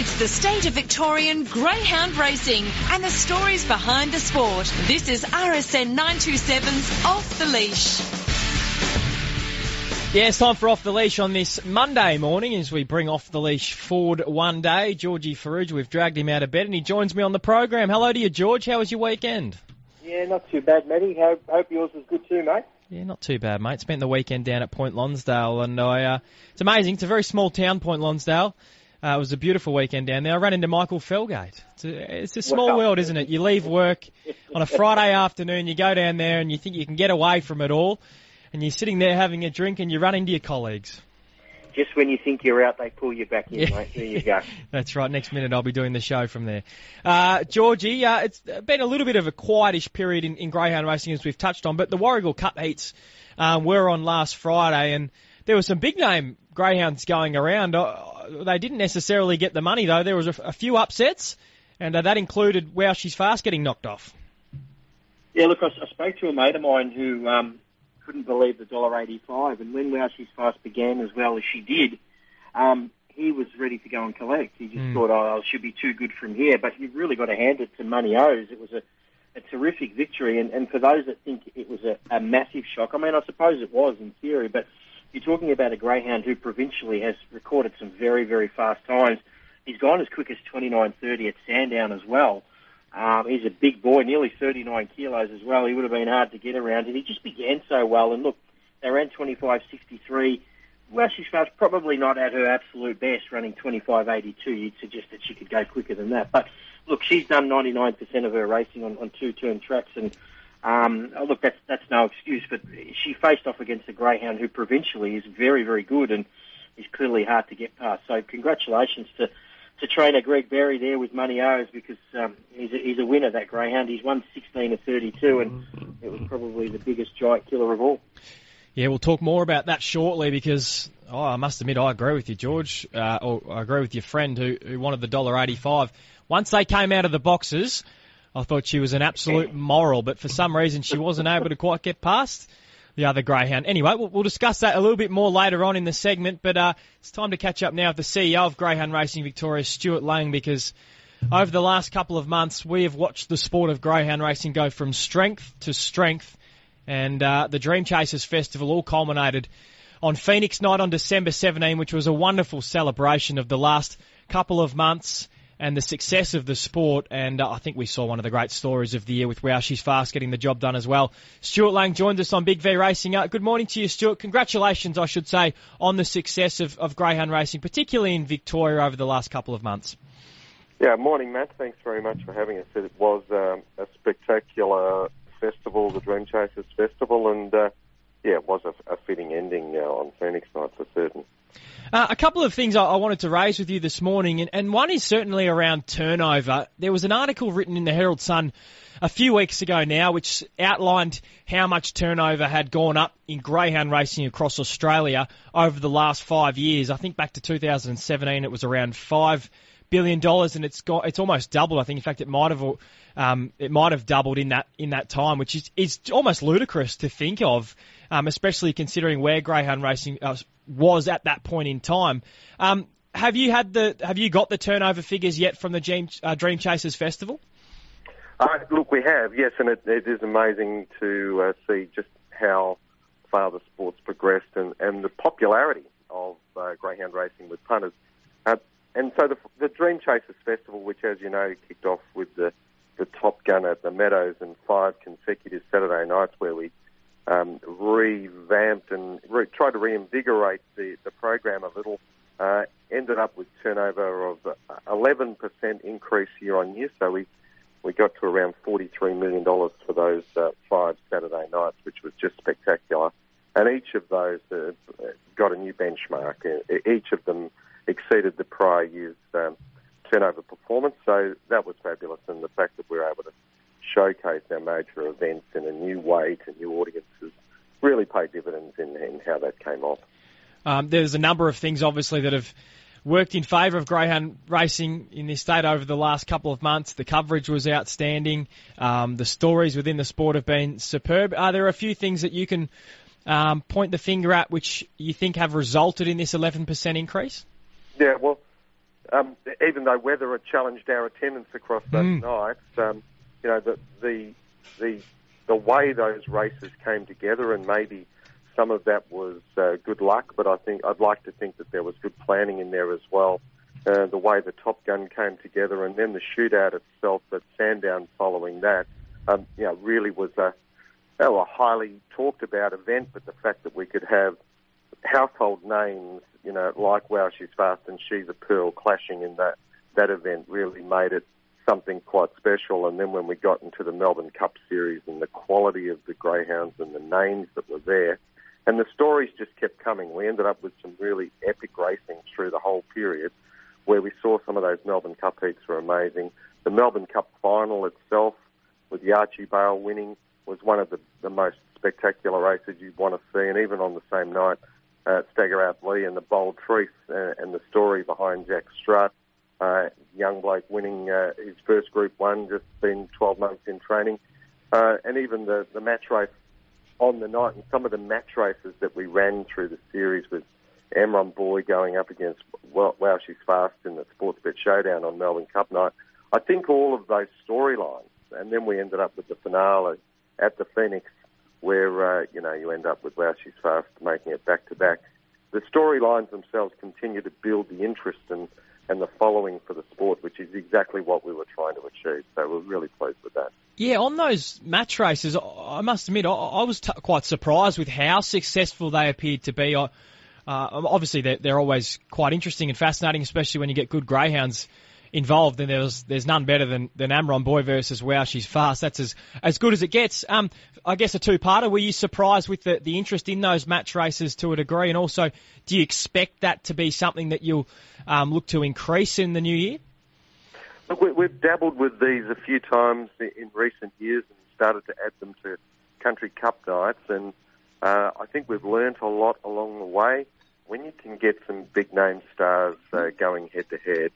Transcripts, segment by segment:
It's the state of Victorian greyhound racing and the stories behind the sport. This is RSN 927's Off the Leash. Yeah, it's time for Off the Leash on this Monday morning as we bring Off the Leash forward one day. Georgie Farrugia, we've dragged him out of bed and he joins me on the program. Hello to you, George. How was your weekend? Yeah, not too bad, Matty. Hope, hope yours was good too, mate. Yeah, not too bad, mate. Spent the weekend down at Point Lonsdale, and I, uh, it's amazing. It's a very small town, Point Lonsdale. Uh, it was a beautiful weekend down there. I ran into Michael Felgate. It's a, it's a small world, isn't it? You leave work on a Friday afternoon, you go down there, and you think you can get away from it all, and you're sitting there having a drink, and you run into your colleagues. Just when you think you're out, they pull you back in, Yeah. mate. There you go. That's right. Next minute, I'll be doing the show from there. Uh, Georgie, uh, it's been a little bit of a quietish period in, in greyhound racing as we've touched on, but the Warragul Cup heats um, were on last Friday, and there were some big name greyhounds going around. Uh, they didn't necessarily get the money though. There was a, a few upsets, and uh, that included Wow She's Fast getting knocked off. Yeah, look, I, I spoke to a mate of mine who um, couldn't believe the dollar eighty-five, and when Wow She's Fast began as well as she did, um, he was ready to go and collect. He just Mm. thought, oh, should be too good from here. But you've really got to hand it to Money O's. It was a, a terrific victory, and, and for those that think it was a, a massive shock, I mean, I suppose it was in theory, but you're talking about a greyhound who provincially has recorded some very, very fast times. He's gone as quick as 29.30 at Sandown as well. Um, he's a big boy, nearly 39 kilos as well. He would have been hard to get around, and he just began so well. And look, they ran 25.63. Wow, she's fast, probably not at her absolute best, running 25.82. You'd suggest that she could go quicker than that. But look, she's done 99% of her racing on, on two-turn tracks, and um, oh, look, that's that's no excuse. But she faced off against a greyhound who provincially is very, very good, and is clearly hard to get past. So congratulations to to trainer Greg Berry there with Money O's because um, he's, a, he's a winner, that greyhound. He's won 16 of 32, and it was probably the biggest giant killer of all. Yeah, we'll talk more about that shortly because oh, I must admit I agree with you, George, uh, or I agree with your friend who, who wanted the dollar eighty-five. Once they came out of the boxes, I thought she was an absolute moral, but for some reason she wasn't able to quite get past the other greyhound. Anyway, we'll, we'll discuss that a little bit more later on in the segment, but uh, it's time to catch up now with the CEO of Greyhound Racing Victoria, Stuart Laing, because over the last couple of months we have watched the sport of greyhound racing go from strength to strength and uh, the Dream Chasers Festival all culminated on Phoenix Night on December 17, which was a wonderful celebration of the last couple of months and the success of the sport. And uh, I think we saw one of the great stories of the year with Wow She's Fast getting the job done as well. Stuart Laing joins us on Big V Racing. Uh, good morning to you, Stuart. Congratulations, I should say, on the success of, of greyhound racing, particularly in Victoria over the last couple of months. Yeah, morning, Matt. Thanks very much for having us. It was um, a spectacular festival, the Dream Chasers Festival, and uh, yeah, it was a, a fitting ending uh, on Phoenix Night for certain. Uh, a couple of things I, I wanted to raise with you this morning, and, and one is certainly around turnover. There was an article written in the Herald Sun a few weeks ago now, which outlined how much turnover had gone up in greyhound racing across Australia over the last five years. I think back to 2017, it was around five billion dollars, and it's got it's almost doubled. I think, in fact, it might have um, it might have doubled in that in that time, which is is almost ludicrous to think of, um, especially considering where greyhound racing uh, was at that point in time. Um, have you had the have you got the turnover figures yet from the Dream, uh, Dream Chasers Festival? Uh, look, we have, yes, and it, it is amazing to uh, see just how far the sport's progressed and, and the popularity of uh, greyhound racing with punters. Uh, and so the, the Dream Chasers Festival, which, as you know, kicked off with the, the Top Gun at the Meadows and five consecutive Saturday nights where we um, revamped and re- tried to reinvigorate the, the program a little, uh, ended up with turnover of uh, 11% increase year on year. So we we got to around $43 million for those uh, five Saturday nights, which was just spectacular. And each of those uh, got a new benchmark. Each of them exceeded the prior year's um, turnover performance. So that was fabulous. And the fact that we were able to showcase our major events in a new way to new audiences really paid dividends in, in how that came off. Um, there's a number of things, obviously, that have worked in favour of greyhound racing in this state over the last couple of months. The coverage was outstanding. Um, the stories within the sport have been superb. Are there a few things that you can um, point the finger at which you think have resulted in this 11% increase? Yeah, well, um, even though weather had challenged our attendance across those Mm. nights, um, you know, the, the the the way those races came together, and maybe some of that was uh, good luck, but I think I'd like to think that there was good planning in there as well. Uh, the way the Top Gun came together, and then the shootout itself at Sandown following that, um, you know, really was a, a highly talked about event. But the fact that we could have household names, you know, like Wow She's Fast and She's a Pearl clashing in that that event really made it something quite special. And then when we got into the Melbourne Cup Series and the quality of the greyhounds and the names that were there, and the stories just kept coming. We ended up with some really epic racing through the whole period, where we saw some of those Melbourne Cup heats were amazing. The Melbourne Cup final itself, with the Archie Bale winning, was one of the, the most spectacular races you'd want to see. And even on the same night, uh, Stagger Out Lee and the Bold Truth uh, and the story behind Jack Strutt, uh, young bloke winning uh, his first Group One, just been 12 months in training, uh, and even the the match race on the night, and some of the match races that we ran through the series with Amron Boy going up against Wow, wow She's Fast in the Sportsbet Showdown on Melbourne Cup night. I think all of those storylines, and then we ended up with the finale at the Phoenix, where uh, you know you end up with Wow She's Fast making it back to back. The storylines themselves continue to build the interest and and the following for the sport, which is exactly what we were trying to achieve. So we're really pleased with that. Yeah, on those match races, I- must admit, I, was t- quite surprised with how successful they appeared to be. Uh, obviously, they're, they're always quite interesting and fascinating, especially when you get good greyhounds involved. And there's there's none better than than Amron Boy versus Wow She's Fast. That's as as good as it gets. Um, I guess a two-parter. Were you surprised with the the interest in those match races to a degree, and also do you expect that to be something that you'll um, look to increase in the new year? Look, we, we've dabbled with these a few times in recent years and started to add them to country cup nights, and uh, I think we've learnt a lot along the way. When you can get some big name stars uh, going head to head,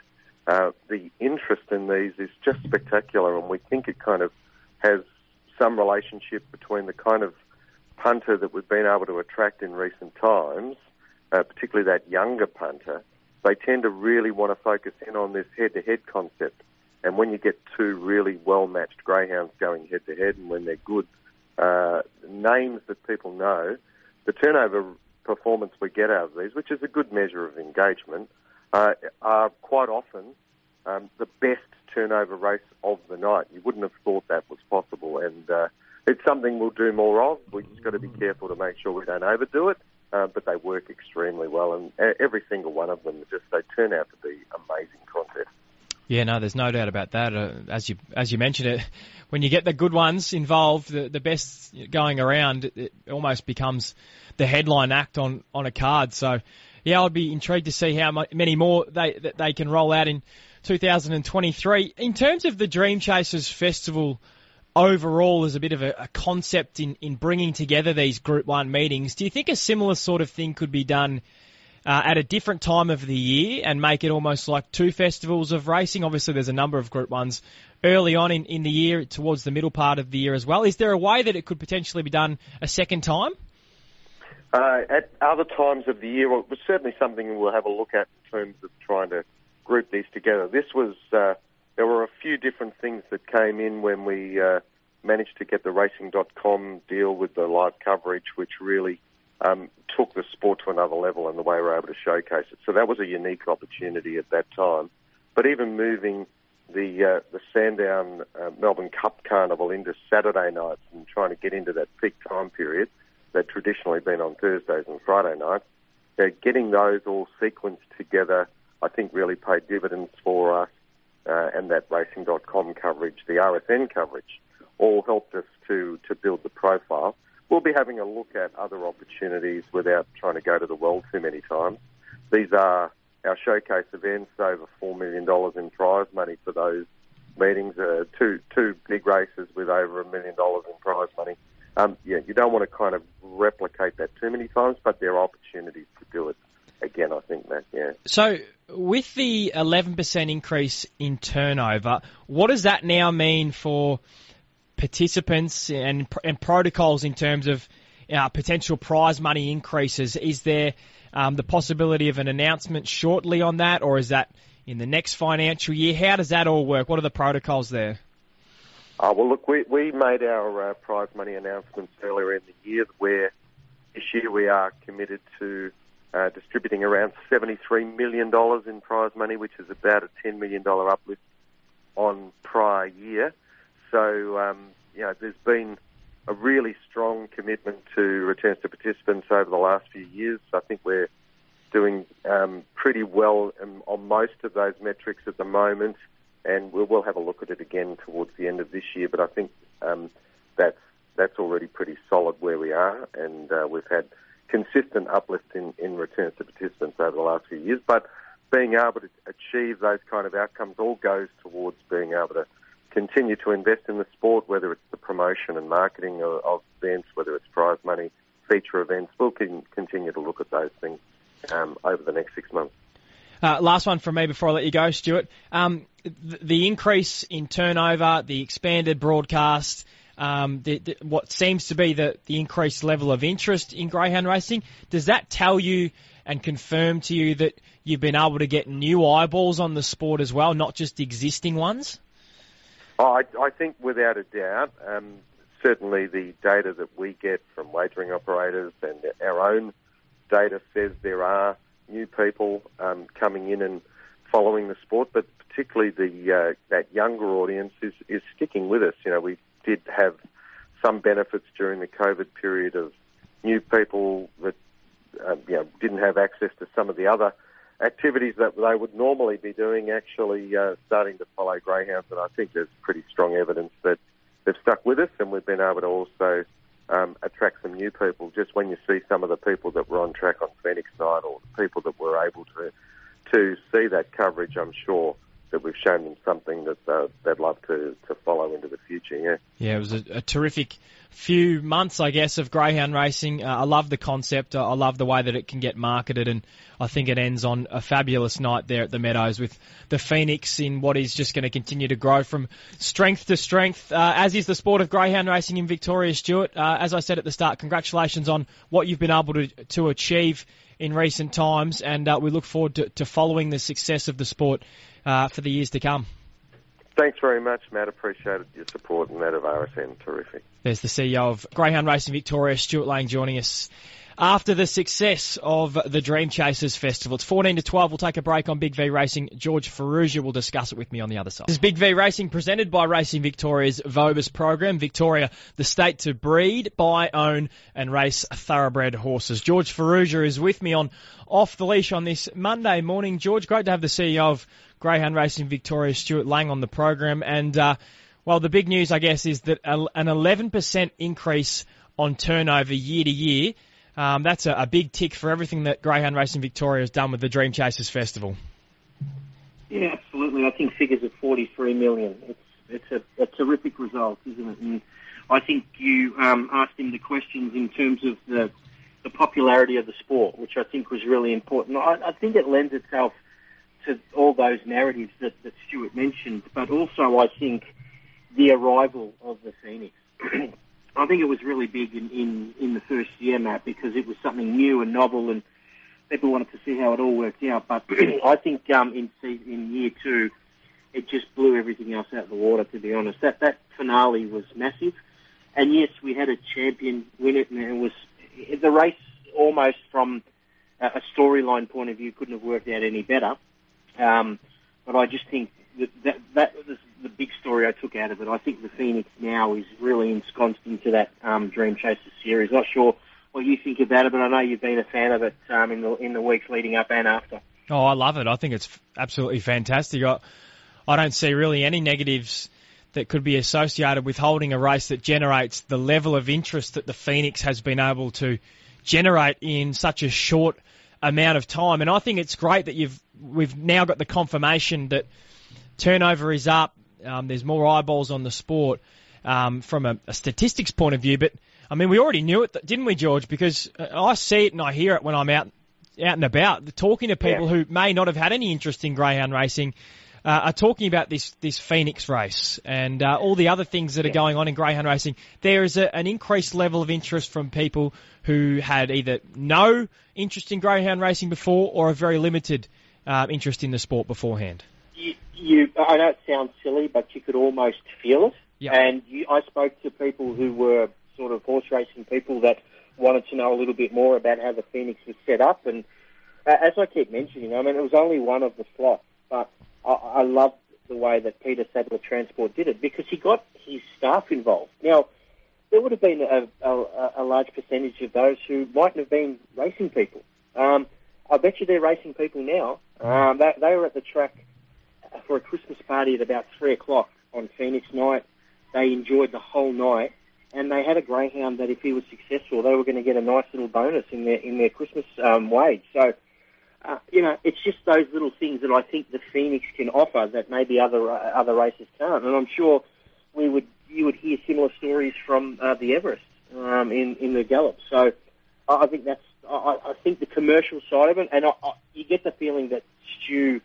uh, the interest in these is just spectacular, and we think it kind of has some relationship between the kind of punter that we've been able to attract in recent times, uh, particularly that younger punter, they tend to really want to focus in on this head-to-head concept. And when you get two really well-matched greyhounds going head-to-head, and when they're good uh, names that people know, the turnover performance we get out of these, which is a good measure of engagement, uh, are quite often um, the best turnover race of the night. You wouldn't have thought that was possible, and uh, it's something we'll do more of. We've just got to be careful to make sure we don't overdo it. Uh, but they work extremely well, and uh, every single one of them just they turn out to be amazing contests. Yeah, no, there's no doubt about that. Uh, as you as you mentioned it, when you get the good ones involved, the, the best going around, it, it almost becomes the headline act on, on a card. So, yeah, I'd be intrigued to see how many more they that they can roll out in 2023. In terms of the Dream Chasers Festival overall as a bit of a, a concept in, in bringing together these Group 1 meetings, do you think a similar sort of thing could be done uh, at a different time of the year and make it almost like two festivals of racing? Obviously, there's a number of Group 1s early on in, in the year towards the middle part of the year as well. Is there a way that it could potentially be done a second time? Uh, at other times of the year, well, it was certainly something we'll have a look at in terms of trying to group these together. This was, uh, there were a few different things that came in when we uh, managed to get the Racing.com deal with the live coverage, which really um, took the sport to another level and the way we were able to showcase it. So that was a unique opportunity at that time. But even moving the uh, the Sandown uh, Melbourne Cup Carnival into Saturday nights and trying to get into that peak time period that traditionally been on Thursdays and Friday nights, uh, getting those all sequenced together, I think really paid dividends for us. Uh, and that racing.com coverage, the RSN coverage, all helped us to, to build the profile. We'll be having a look at other opportunities without trying to go to the well too many times. These are our showcase events, over $4 million in prize money for those meetings, uh, two, two big races with over a million dollars in prize money. Um, yeah, you don't want to kind of replicate that too many times, but there are opportunities to do it again, I think, Matt, yeah. So, with the 11% increase in turnover, what does that now mean for participants and, and protocols in terms of uh, potential prize money increases? Is there um, the possibility of an announcement shortly on that, or is that in the next financial year. How does that all work? What are the protocols there? Uh, well, look, we, we made our uh, prize money announcements earlier in the year where this year we are committed to uh, distributing around $73 million in prize money, which is about a $10 million uplift on prior year. So, um, you know, there's been a really strong commitment to returns to participants over the last few years. I think we're doing um, pretty well on most of those metrics at the moment, and we will have a look at it again towards the end of this year. But I think um, that's that's already pretty solid where we are, and uh, we've had consistent uplift in, in returns to participants over the last few years. But being able to achieve those kind of outcomes all goes towards being able to continue to invest in the sport, whether it's the promotion and marketing of, of events, whether it's prize money, feature events. We'll continue to look at those things um, over the next six months. Uh, last one from me before I let you go, Stuart. Um, the, the, increase in turnover, the expanded broadcast, um, the, the, what seems to be the, the increased level of interest in greyhound racing, does that tell you and confirm to you that you've been able to get new eyeballs on the sport as well, not just existing ones? Oh, I, I think without a doubt, um, certainly the data that we get from wagering operators and our own data says there are new people um, coming in and following the sport, but particularly the uh, that younger audience is, is sticking with us. You know, we did have some benefits during the COVID period of new people that uh, you know didn't have access to some of the other activities that they would normally be doing actually uh, starting to follow greyhounds, and I think there's pretty strong evidence that they've stuck with us, and we've been able to also um, attract some new people. Just when you see some of the people that were on track on Phoenix Night, or the people that were able to to see that coverage, I'm sure that we've shown them something that uh, they'd love to, to follow into the future. Yeah. Yeah, it was a, a terrific few months, I guess, of greyhound racing. Uh, I love the concept. I love the way that it can get marketed, and I think it ends on a fabulous night there at the Meadows with the Phoenix in what is just going to continue to grow from strength to strength, uh, as is the sport of greyhound racing in Victoria. Stuart, uh, as I said at the start, congratulations on what you've been able to to achieve in recent times, and uh, we look forward to, to following the success of the sport uh, for the years to come. Thanks very much, Matt. Appreciated your support and that of RSN. Terrific. There's the CEO of Greyhound Racing Victoria, Stuart Laing, joining us after the success of the Dream Chasers Festival. It's 14 to 12. We'll take a break on Big V Racing. George Farrugia will discuss it with me on the other side. This is Big V Racing presented by Racing Victoria's Vobis program. Victoria, the state to breed, buy, own and race thoroughbred horses. George Farrugia is with me on Off the Leash on this Monday morning. George, great to have the CEO of Greyhound Racing Victoria, Stuart Laing, on the program. And, uh, well, the big news, I guess, is that an 11% increase on turnover year to year. Um, that's a, a, big tick for everything that Greyhound Racing Victoria has done with the Dream Chasers Festival. Yeah, absolutely. I think figures of 43 million. It's it's a, a terrific result, isn't it? And I think you um, asked him the questions in terms of the the popularity of the sport, which I think was really important. I, I think it lends itself to all those narratives that, that Stuart mentioned, but also I think the arrival of the Phoenix. I think it was really big in, in, in the first year, Matt, because it was something new and novel and people wanted to see how it all worked out. But I think um, in, in year two, it just blew everything else out of the water, to be honest. That, that finale was massive. And yes, we had a champion win it, and it was the race almost from a storyline point of view couldn't have worked out any better. Um, but I just think that, that that was the big story I took out of it. I think the Phoenix now is really ensconced into that um, Dream Chasers series. Not sure what you think about it, but I know you've been a fan of it um, in the in the weeks leading up and after. Oh, I love it. I think it's absolutely fantastic. I, I don't see really any negatives that could be associated with holding a race that generates the level of interest that the Phoenix has been able to generate in such a short amount of time. And I think it's great that you've we've now got the confirmation that turnover is up. Um, there's more eyeballs on the sport um, from a, a, statistics point of view. But I mean, we already knew it, didn't we, George? Because uh, I see it and I hear it when I'm out out and about, talking to people yeah. who may not have had any interest in greyhound racing. Uh, are talking about this this Phoenix race and uh, all the other things that are going on in greyhound racing. There is a, an increased level of interest from people who had either no interest in greyhound racing before or a very limited uh, interest in the sport beforehand. You, you, I know it sounds silly, but you could almost feel it. Yep. And you, I spoke to people who were sort of horse racing people that wanted to know a little bit more about how the Phoenix was set up. And uh, as I keep mentioning, I mean, it was only one of the slots, but I, I loved the way that Peter Sadler Transport did it because he got his staff involved. Now, there would have been a, a, a large percentage of those who mightn't have been racing people. Um, I bet you they're racing people now. Um, they, they were at the track for a Christmas party at about three o'clock on Phoenix night. They enjoyed the whole night, and they had a greyhound that if he was successful, they were going to get a nice little bonus in their in their Christmas um, wage. So, uh, you know, it's just those little things that I think the Phoenix can offer that maybe other uh, other races can't. And I'm sure we would you would hear similar stories from uh, the Everest um, in in the Gallop. So, I I think that's I, I think the commercial side of it, and I, I, you get the feeling that Stu.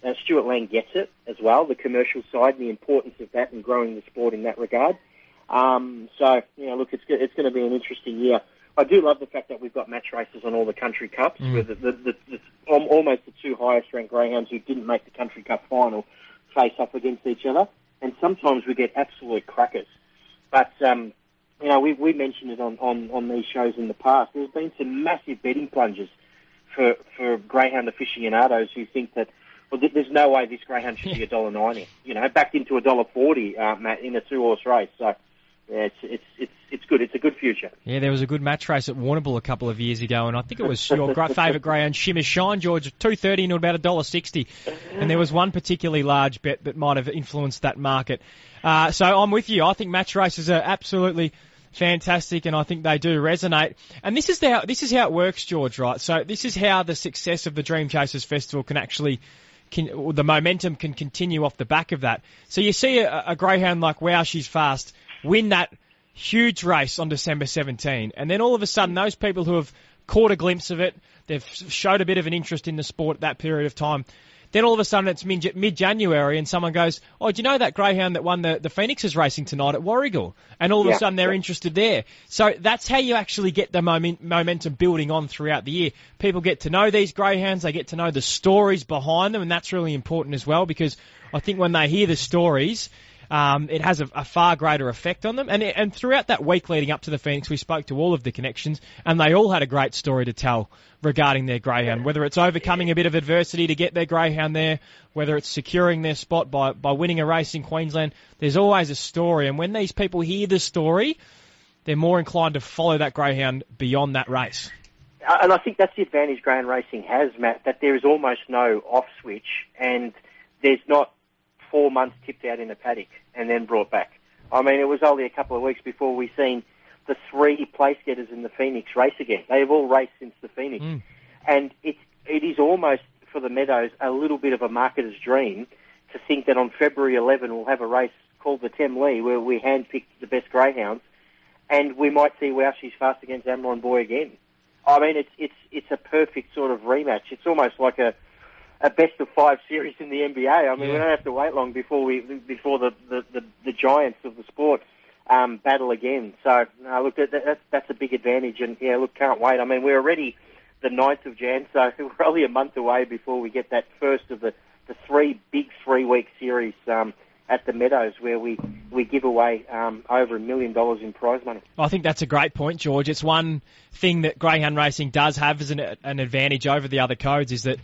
Uh, Stuart Laing gets it as well, the commercial side and the importance of that and growing the sport in that regard. Um, so, you know, look, it's, it's going to be an interesting year. I do love the fact that we've got match races on all the country cups, Mm. with the, the, the, the, almost the two highest ranked greyhounds who didn't make the country cup final face up against each other. And sometimes we get absolute crackers. But, um, you know, we, we mentioned it on, on, on these shows in the past. There's been some massive betting plunges for, for greyhound aficionados who think that well, th- there's no way this greyhound should be a dollar ninety. You know, backed into a dollar forty, uh, Matt, in a two horse race. So, yeah, it's it's it's it's good. It's a good future. Yeah, there was a good match race at Warrnambool a couple of years ago, and I think it was your favourite greyhound, Shimmer Shine, George, two thirty into about a dollar sixty, and there was one particularly large bet that might have influenced that market. Uh, so I'm with you. I think match races are absolutely fantastic, and I think they do resonate. And this is how this is how it works, George. Right? So this is how the success of the Dream Chasers Festival can actually. Can, the momentum can continue off the back of that. So you see a, a greyhound like Wow, she's fast, win that huge race on December 17. And then all of a sudden, those people who have caught a glimpse of it, they've showed a bit of an interest in the sport at that period of time. Then all of a sudden it's mid- mid-January and someone goes, oh, do you know that greyhound that won the, the Phoenix is racing tonight at Warragul? And all of Yeah. a sudden they're interested there. So that's how you actually get the moment, momentum building on throughout the year. People get to know these greyhounds, they get to know the stories behind them, and that's really important as well because I think when they hear the stories, um, it has a, a far greater effect on them. And, and throughout that week leading up to the Phoenix, we spoke to all of the connections, and they all had a great story to tell regarding their greyhound. Whether it's overcoming a bit of adversity to get their greyhound there, whether it's securing their spot by, by winning a race in Queensland, there's always a story. And when these people hear the story, they're more inclined to follow that greyhound beyond that race. Uh, and I think that's the advantage Grand Racing has, Matt, that there is almost no off switch and there's not four months tipped out in a paddock and then brought back. I mean, it was only a couple of weeks before we seen the three place getters in the Phoenix race again. They have all raced since the Phoenix. Mm. And it's, it is almost, for the Meadows, a little bit of a marketer's dream to think that on February 11 we'll have a race called the Temlee where we handpick the best greyhounds and we might see Wow She's Fast against Amron Boy again. I mean, it's it's it's a perfect sort of rematch. It's almost like a a best of five series in the NBA. I mean, we don't have to wait long before we before the the, the, the giants of the sport um, battle again. So, no, look, that, that's that's a big advantage, and yeah, look, can't wait. I mean, we're already the 9th of Jan, so we're only a month away before we get that first of the the three big three week series. Um, at the Meadows, where we, we give away um, over a million dollars in prize money. I think that's a great point, George. It's one thing that greyhound racing does have as an, an advantage over the other codes is that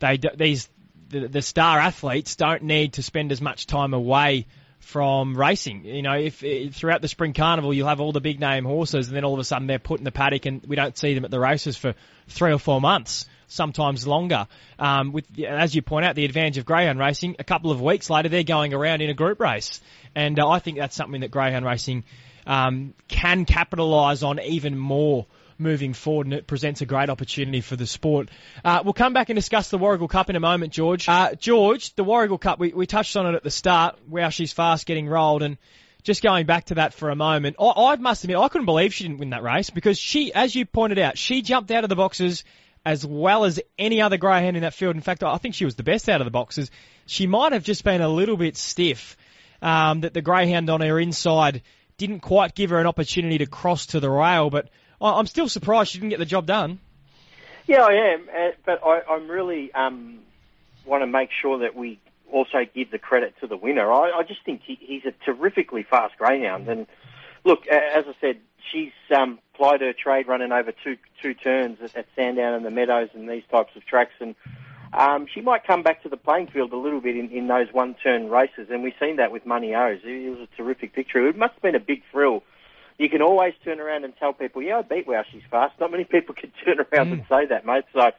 they these the, the star athletes don't need to spend as much time away from racing. You know, if, if throughout the spring carnival you'll have all the big name horses, and then all of a sudden they're put in the paddock, and we don't see them at the races for three or four months, sometimes longer. Um, with as you point out, the advantage of greyhound racing, a couple of weeks later they're going around in a group race, and uh, I think that's something that greyhound racing um, can capitalise on even more moving forward, and it presents a great opportunity for the sport. Uh, we'll come back and discuss the Warragul Cup in a moment, George. Uh, George, the Warragul Cup, we, we touched on it at the start, Wow she's fast getting rolled, and just going back to that for a moment, I, I must admit, I couldn't believe she didn't win that race because she, as you pointed out, she jumped out of the boxes as well as any other greyhound in that field. In fact, I think she was the best out of the boxes. She might have just been a little bit stiff, um, that the greyhound on her inside didn't quite give her an opportunity to cross to the rail, but I'm still surprised she didn't get the job done. Yeah, I am, uh, but I, I'm really um, want to make sure that we also give the credit to the winner. I, I just think he, he's a terrifically fast greyhound. And look, as I said, she's um, plied her trade running over two two turns at, at Sandown and the Meadows and these types of tracks. And um, she might come back to the playing field a little bit in, in those one turn races. And we've seen that with Money O's. It was a terrific victory. It must have been a big thrill you can always turn around and tell people, yeah, I beat Wow, she's fast. Not many people can turn around mm. and say that, mate. So,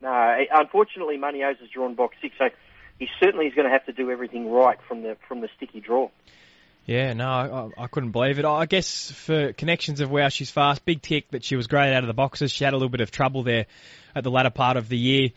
no, unfortunately, Money O's has drawn box six, so he certainly is going to have to do everything right from the from the sticky draw. Yeah, no, I, I couldn't believe it. I guess for connections of Wow, she's fast, big tick that she was great out of the boxes. She had a little bit of trouble there at the latter part of the year.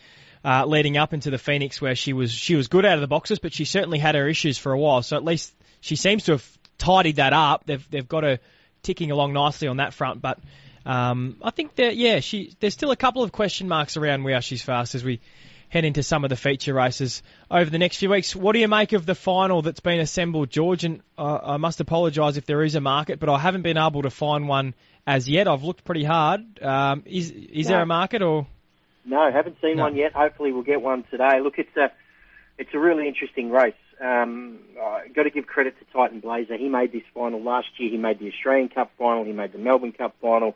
Uh, leading up into the Phoenix, where she was she was good out of the boxes, but she certainly had her issues for a while. So at least she seems to have tidied that up. They've they've got a ticking along nicely on that front. But um, I think that yeah, she there's still a couple of question marks around Wow she's fast as we head into some of the feature races over the next few weeks. What do you make of the final that's been assembled, George? And uh, I must apologise if there is a market, but I haven't been able to find one as yet. I've looked pretty hard. Um, is is no. there a market or? No, haven't seen no. one yet. Hopefully, we'll get one today. Look, it's a it's a really interesting race. Um, got to give credit to Titan Blazer. He made this final last year. He made the Australian Cup final. He made the Melbourne Cup final.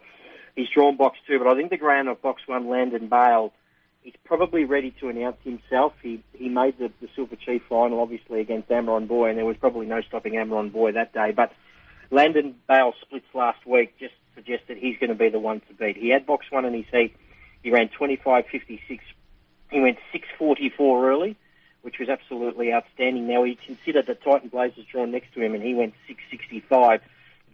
He's drawn box two, but I think the ground of box one, Landon Bale, he's probably ready to announce himself. He he made the, the Silver Chief final, obviously against Amaron Boy, and there was probably no stopping Amaron Boy that day. But Landon Bale splits last week just suggested he's going to be the one to beat. He had box one in his heat. He ran 25.56. He went 6.44 early which was absolutely outstanding. Now, he considered that Titan Blazers drawn next to him and he went 665.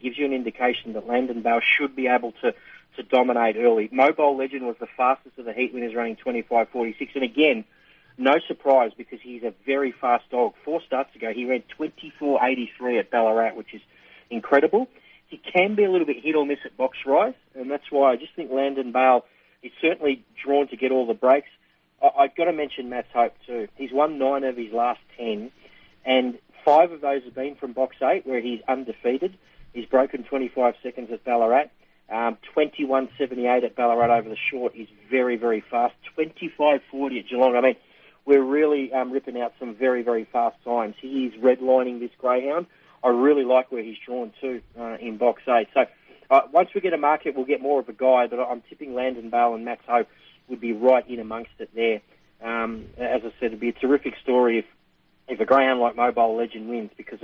gives you an indication that Landon Bale should be able to, to dominate early. Mobile Legend was the fastest of the heat winners running 25.46. And again, no surprise because he's a very fast dog. Four starts ago, he ran 24.83 at Ballarat, which is incredible. He can be a little bit hit or miss at box rise, and that's why I just think Landon Bale is certainly drawn to get all the breaks. I, have got to mention Matt's Hope too. He's won nine of his last ten, and five of those have been from box eight, where he's undefeated. He's broken 25 seconds at Ballarat. Um, 21.78 at Ballarat over the short. He's very, very fast. 25.40 at Geelong. I mean, we're really um, ripping out some very, very fast times. He is redlining this greyhound. I really like where he's drawn to uh, in box eight. So uh, once we get a market, we'll get more of a guide. But I'm tipping Landon Bale and Max Hope would be right in amongst it there. Um, as I said, it'd be a terrific story if if a greyhound like Mobile Legend wins because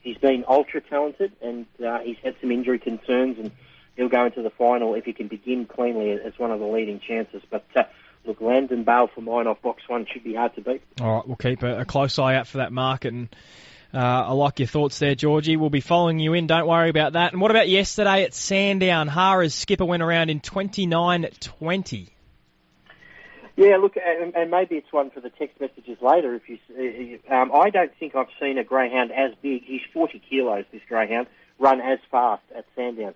he's been ultra talented and uh, he's had some injury concerns and he'll go into the final if he can begin cleanly as one of the leading chances. But uh, look, Landon Bale for mine off box one should be hard to beat. All right, we'll keep a, a close eye out for that market and. Uh, I like your thoughts there, Georgie. We'll be following you in. Don't worry about that. And what about yesterday at Sandown? Hara's skipper went around in 29.20. Yeah, look, and, and maybe it's one for the text messages later. If you, um, I don't think I've seen a greyhound as big. He's 40 kilos. This greyhound run as fast at Sandown.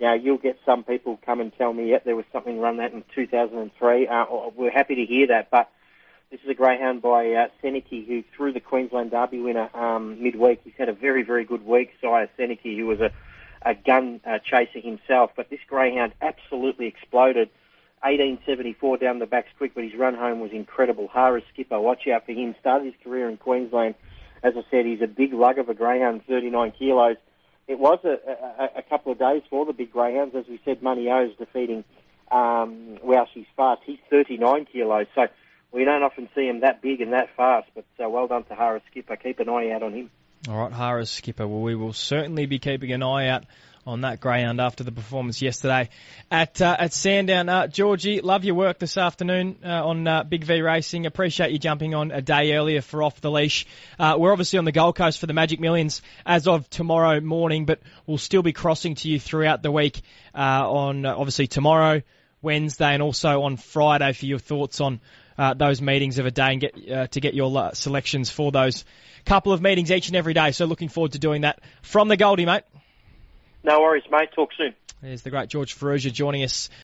Now you'll get some people come and tell me, yep, there was something run that in 2003. Uh, we're happy to hear that, but this is a greyhound by uh, Seneke, who threw the Queensland Derby winner um, midweek. He's had a very, very good week. Sire Seneke, who was a, a gun uh, chaser himself, but this greyhound absolutely exploded 1874 down the backs quick, but his run home was incredible. Hara Skipper, watch out for him. Started his career in Queensland. As I said, he's a big lug of a greyhound, 39 kilos. It was a, a, a couple of days for the big greyhounds. As we said, Money O's defeating um, Wow She's Fast. He's 39 kilos, so we don't often see him that big and that fast. But uh, well done to Hara Skipper. Keep an eye out on him. All right, Hara Skipper. Well, we will certainly be keeping an eye out on that greyhound after the performance yesterday at uh, at Sandown. Uh, Georgie, love your work this afternoon uh, on uh, Big V Racing. Appreciate you jumping on a day earlier for Off the Leash. Uh, we're obviously on the Gold Coast for the Magic Millions as of tomorrow morning, but we'll still be crossing to you throughout the week uh, on obviously tomorrow, Wednesday, and also on Friday for your thoughts on. Uh, those meetings of a day and get uh, to get your uh, selections for those couple of meetings each and every day. So looking forward to doing that from the Goldie, mate. No worries, mate. Talk soon. There's the great George Farrugia joining us